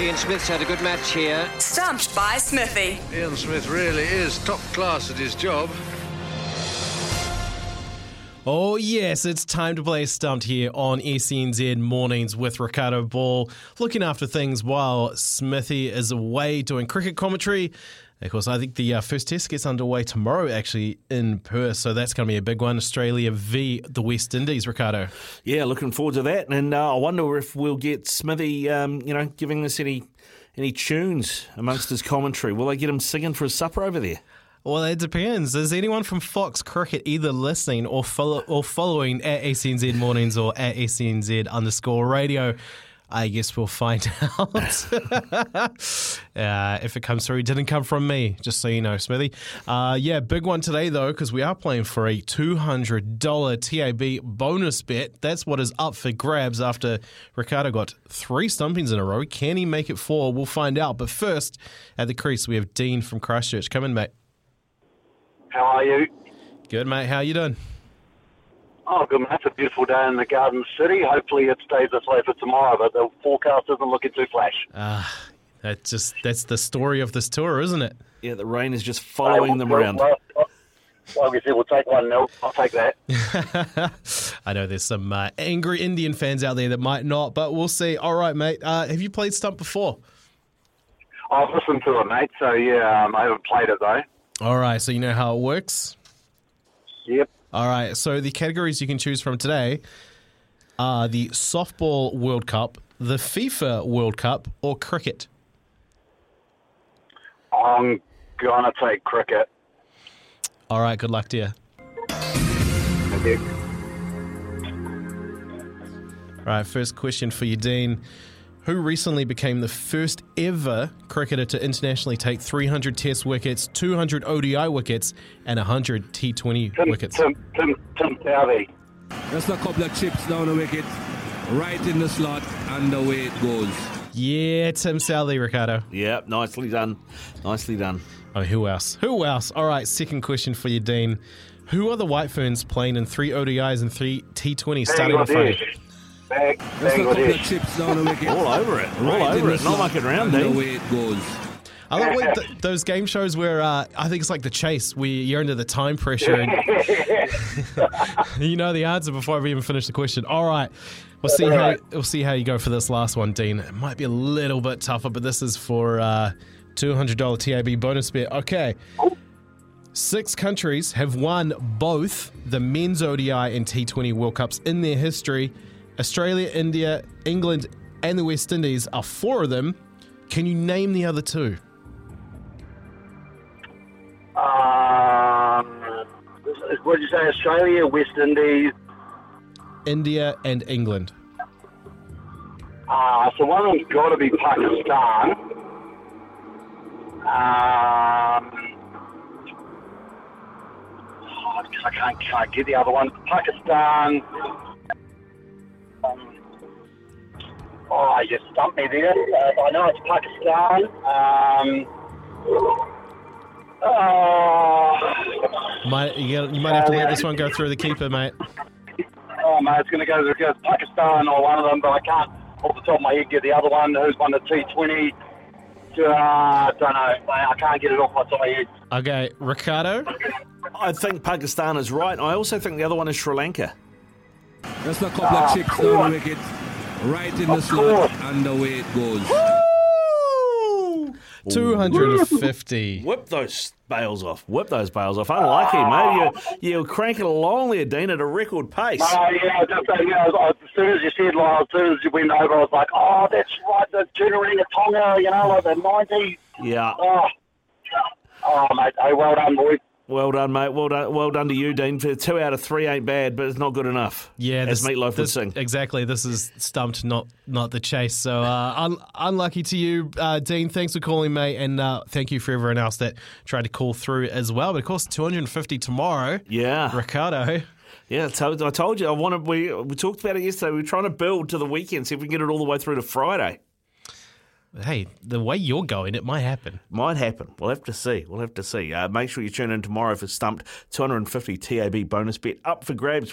Ian Smith's had a good match here. Stumped by Smithy. Ian Smith really is top class at his job. Oh, yes, it's time to play Stumped here on SENZ Mornings with Ricardo Ball, looking after things while Smithy is away doing cricket commentary. Of course, I think the uh, first test gets underway tomorrow, actually, in Perth. So that's going to be a big one. Australia v the West Indies, Ricardo. Yeah, looking forward to that. And uh, I wonder if we'll get Smithy, um, you know, giving us any any tunes amongst his commentary. Will they get him singing for his supper over there? Well, it depends. Is anyone from Fox Cricket either listening or follow, or following at SENZ Mornings or at SENZ underscore radio? I guess we'll find out uh, if it comes through. It didn't come from me, just so you know, Smithy. Uh, yeah, big one today, though, because we are playing for a $200 TAB bonus bet. That's what is up for grabs after Ricardo got three stumpings in a row. Can he make it four? We'll find out. But first, at the crease, we have Dean from Christchurch. Come in, mate. How are you? Good, mate. How you doing? Oh, good, man. It's a beautiful day in the Garden City. Hopefully it stays this way for tomorrow, but the forecast isn't looking too flash. Ah, that's just that's the story of this tour, isn't it? Yeah, the rain is just following them well, around. Well, well, we said we'll take one nil. I'll take that. I know there's some uh, angry Indian fans out there that might not, but we'll see. All right, mate. Uh, have you played Stump before? I've listened to it, mate. So yeah, um, I haven't played it though. All right, so you know how it works? Yep. All right, so the categories you can choose from today are the Softball World Cup, the FIFA World Cup, or cricket. I'm gonna take cricket. All right, good luck to you. Thank you. All right, first question for you, Dean. Who recently became the first ever cricketer to internationally take 300 Test wickets, 200 ODI wickets, and 100 T20 Tim, wickets? Tim, Tim, Tim Southee. Just a couple of chips down the wicket, right in the slot, and away it goes. Yeah, Tim Southee, Ricardo. Yeah, nicely done. Nicely done. Oh, who else? Who else? All right, second question for you, Dean. Who are the White Ferns playing in three ODIs and three T20s starting off Friday? Bangladesh. A couple of chips down the wicket. All over it. All right over it. Not slot, mucking around, and Dean. away it goes. I love like th- those game shows where uh, I think it's like the chase, where you're under the time pressure and you know the answer before we even finish the question. All right, we'll see how we'll see how you go for this last one, Dean. It might be a little bit tougher, but this is for uh, two hundred dollar TAB bonus bet. Okay. Six countries have won both the men's ODI and T20 World Cups in their history. Australia, India, England, and the West Indies are four of them. Can you name the other two? Um, what did you say? Australia, West Indies. India and England. Uh, so one of them's got to be Pakistan. Um, I can't, can't get the other one. Pakistan. Um, oh, you stumped me there. Uh, I know it's Pakistan. Um, oh, Might, you, gotta- you might have to let this one go through the keeper, mate. oh, mate, it's going to go to go Pakistan or one of them, but I can't off the top of my head get the other one. Who's won the T20? Uh, I don't know. mate, I can't get it off my top of my head. Okay, Ricardo. I think Pakistan is right. I also think the other one is Sri Lanka. Just a couple of chips down the wicket, right in the slot, course. and away it goes. 250. Whip those bales off. Whip those bales off. Unlucky, mate. You, you're cranking along there, Dean, at a record pace. Oh, yeah, just, uh, yeah, I as soon as you said, like, as soon as you went over, I was like, oh, that's right, the Arjuna Ranatunga, you know, like the 90s. Yeah. Oh, oh mate, hey, well done, boy. Well done, mate. Well done. Well done to you, Dean. Two out of three ain't bad, but it's not good enough. Yeah, as this- Meatloaf would this- sing. Exactly. This is stumped, not not the chase. So uh, un- unlucky to you, uh, Dean. Thanks for calling, mate, and uh, thank you for everyone else that tried to call through as well. But of course, 250 tomorrow. Yeah, Ricardo. yeah. I told, I told you. I wanted. We we talked about it yesterday. We were trying to build to the weekend, see if we can get it all the way through to Friday. Hey, the way you're going, it might happen. Might happen. We'll have to see. We'll have to see. Uh, make sure you tune in tomorrow for Stumped 250 TAB bonus bet up for grabs.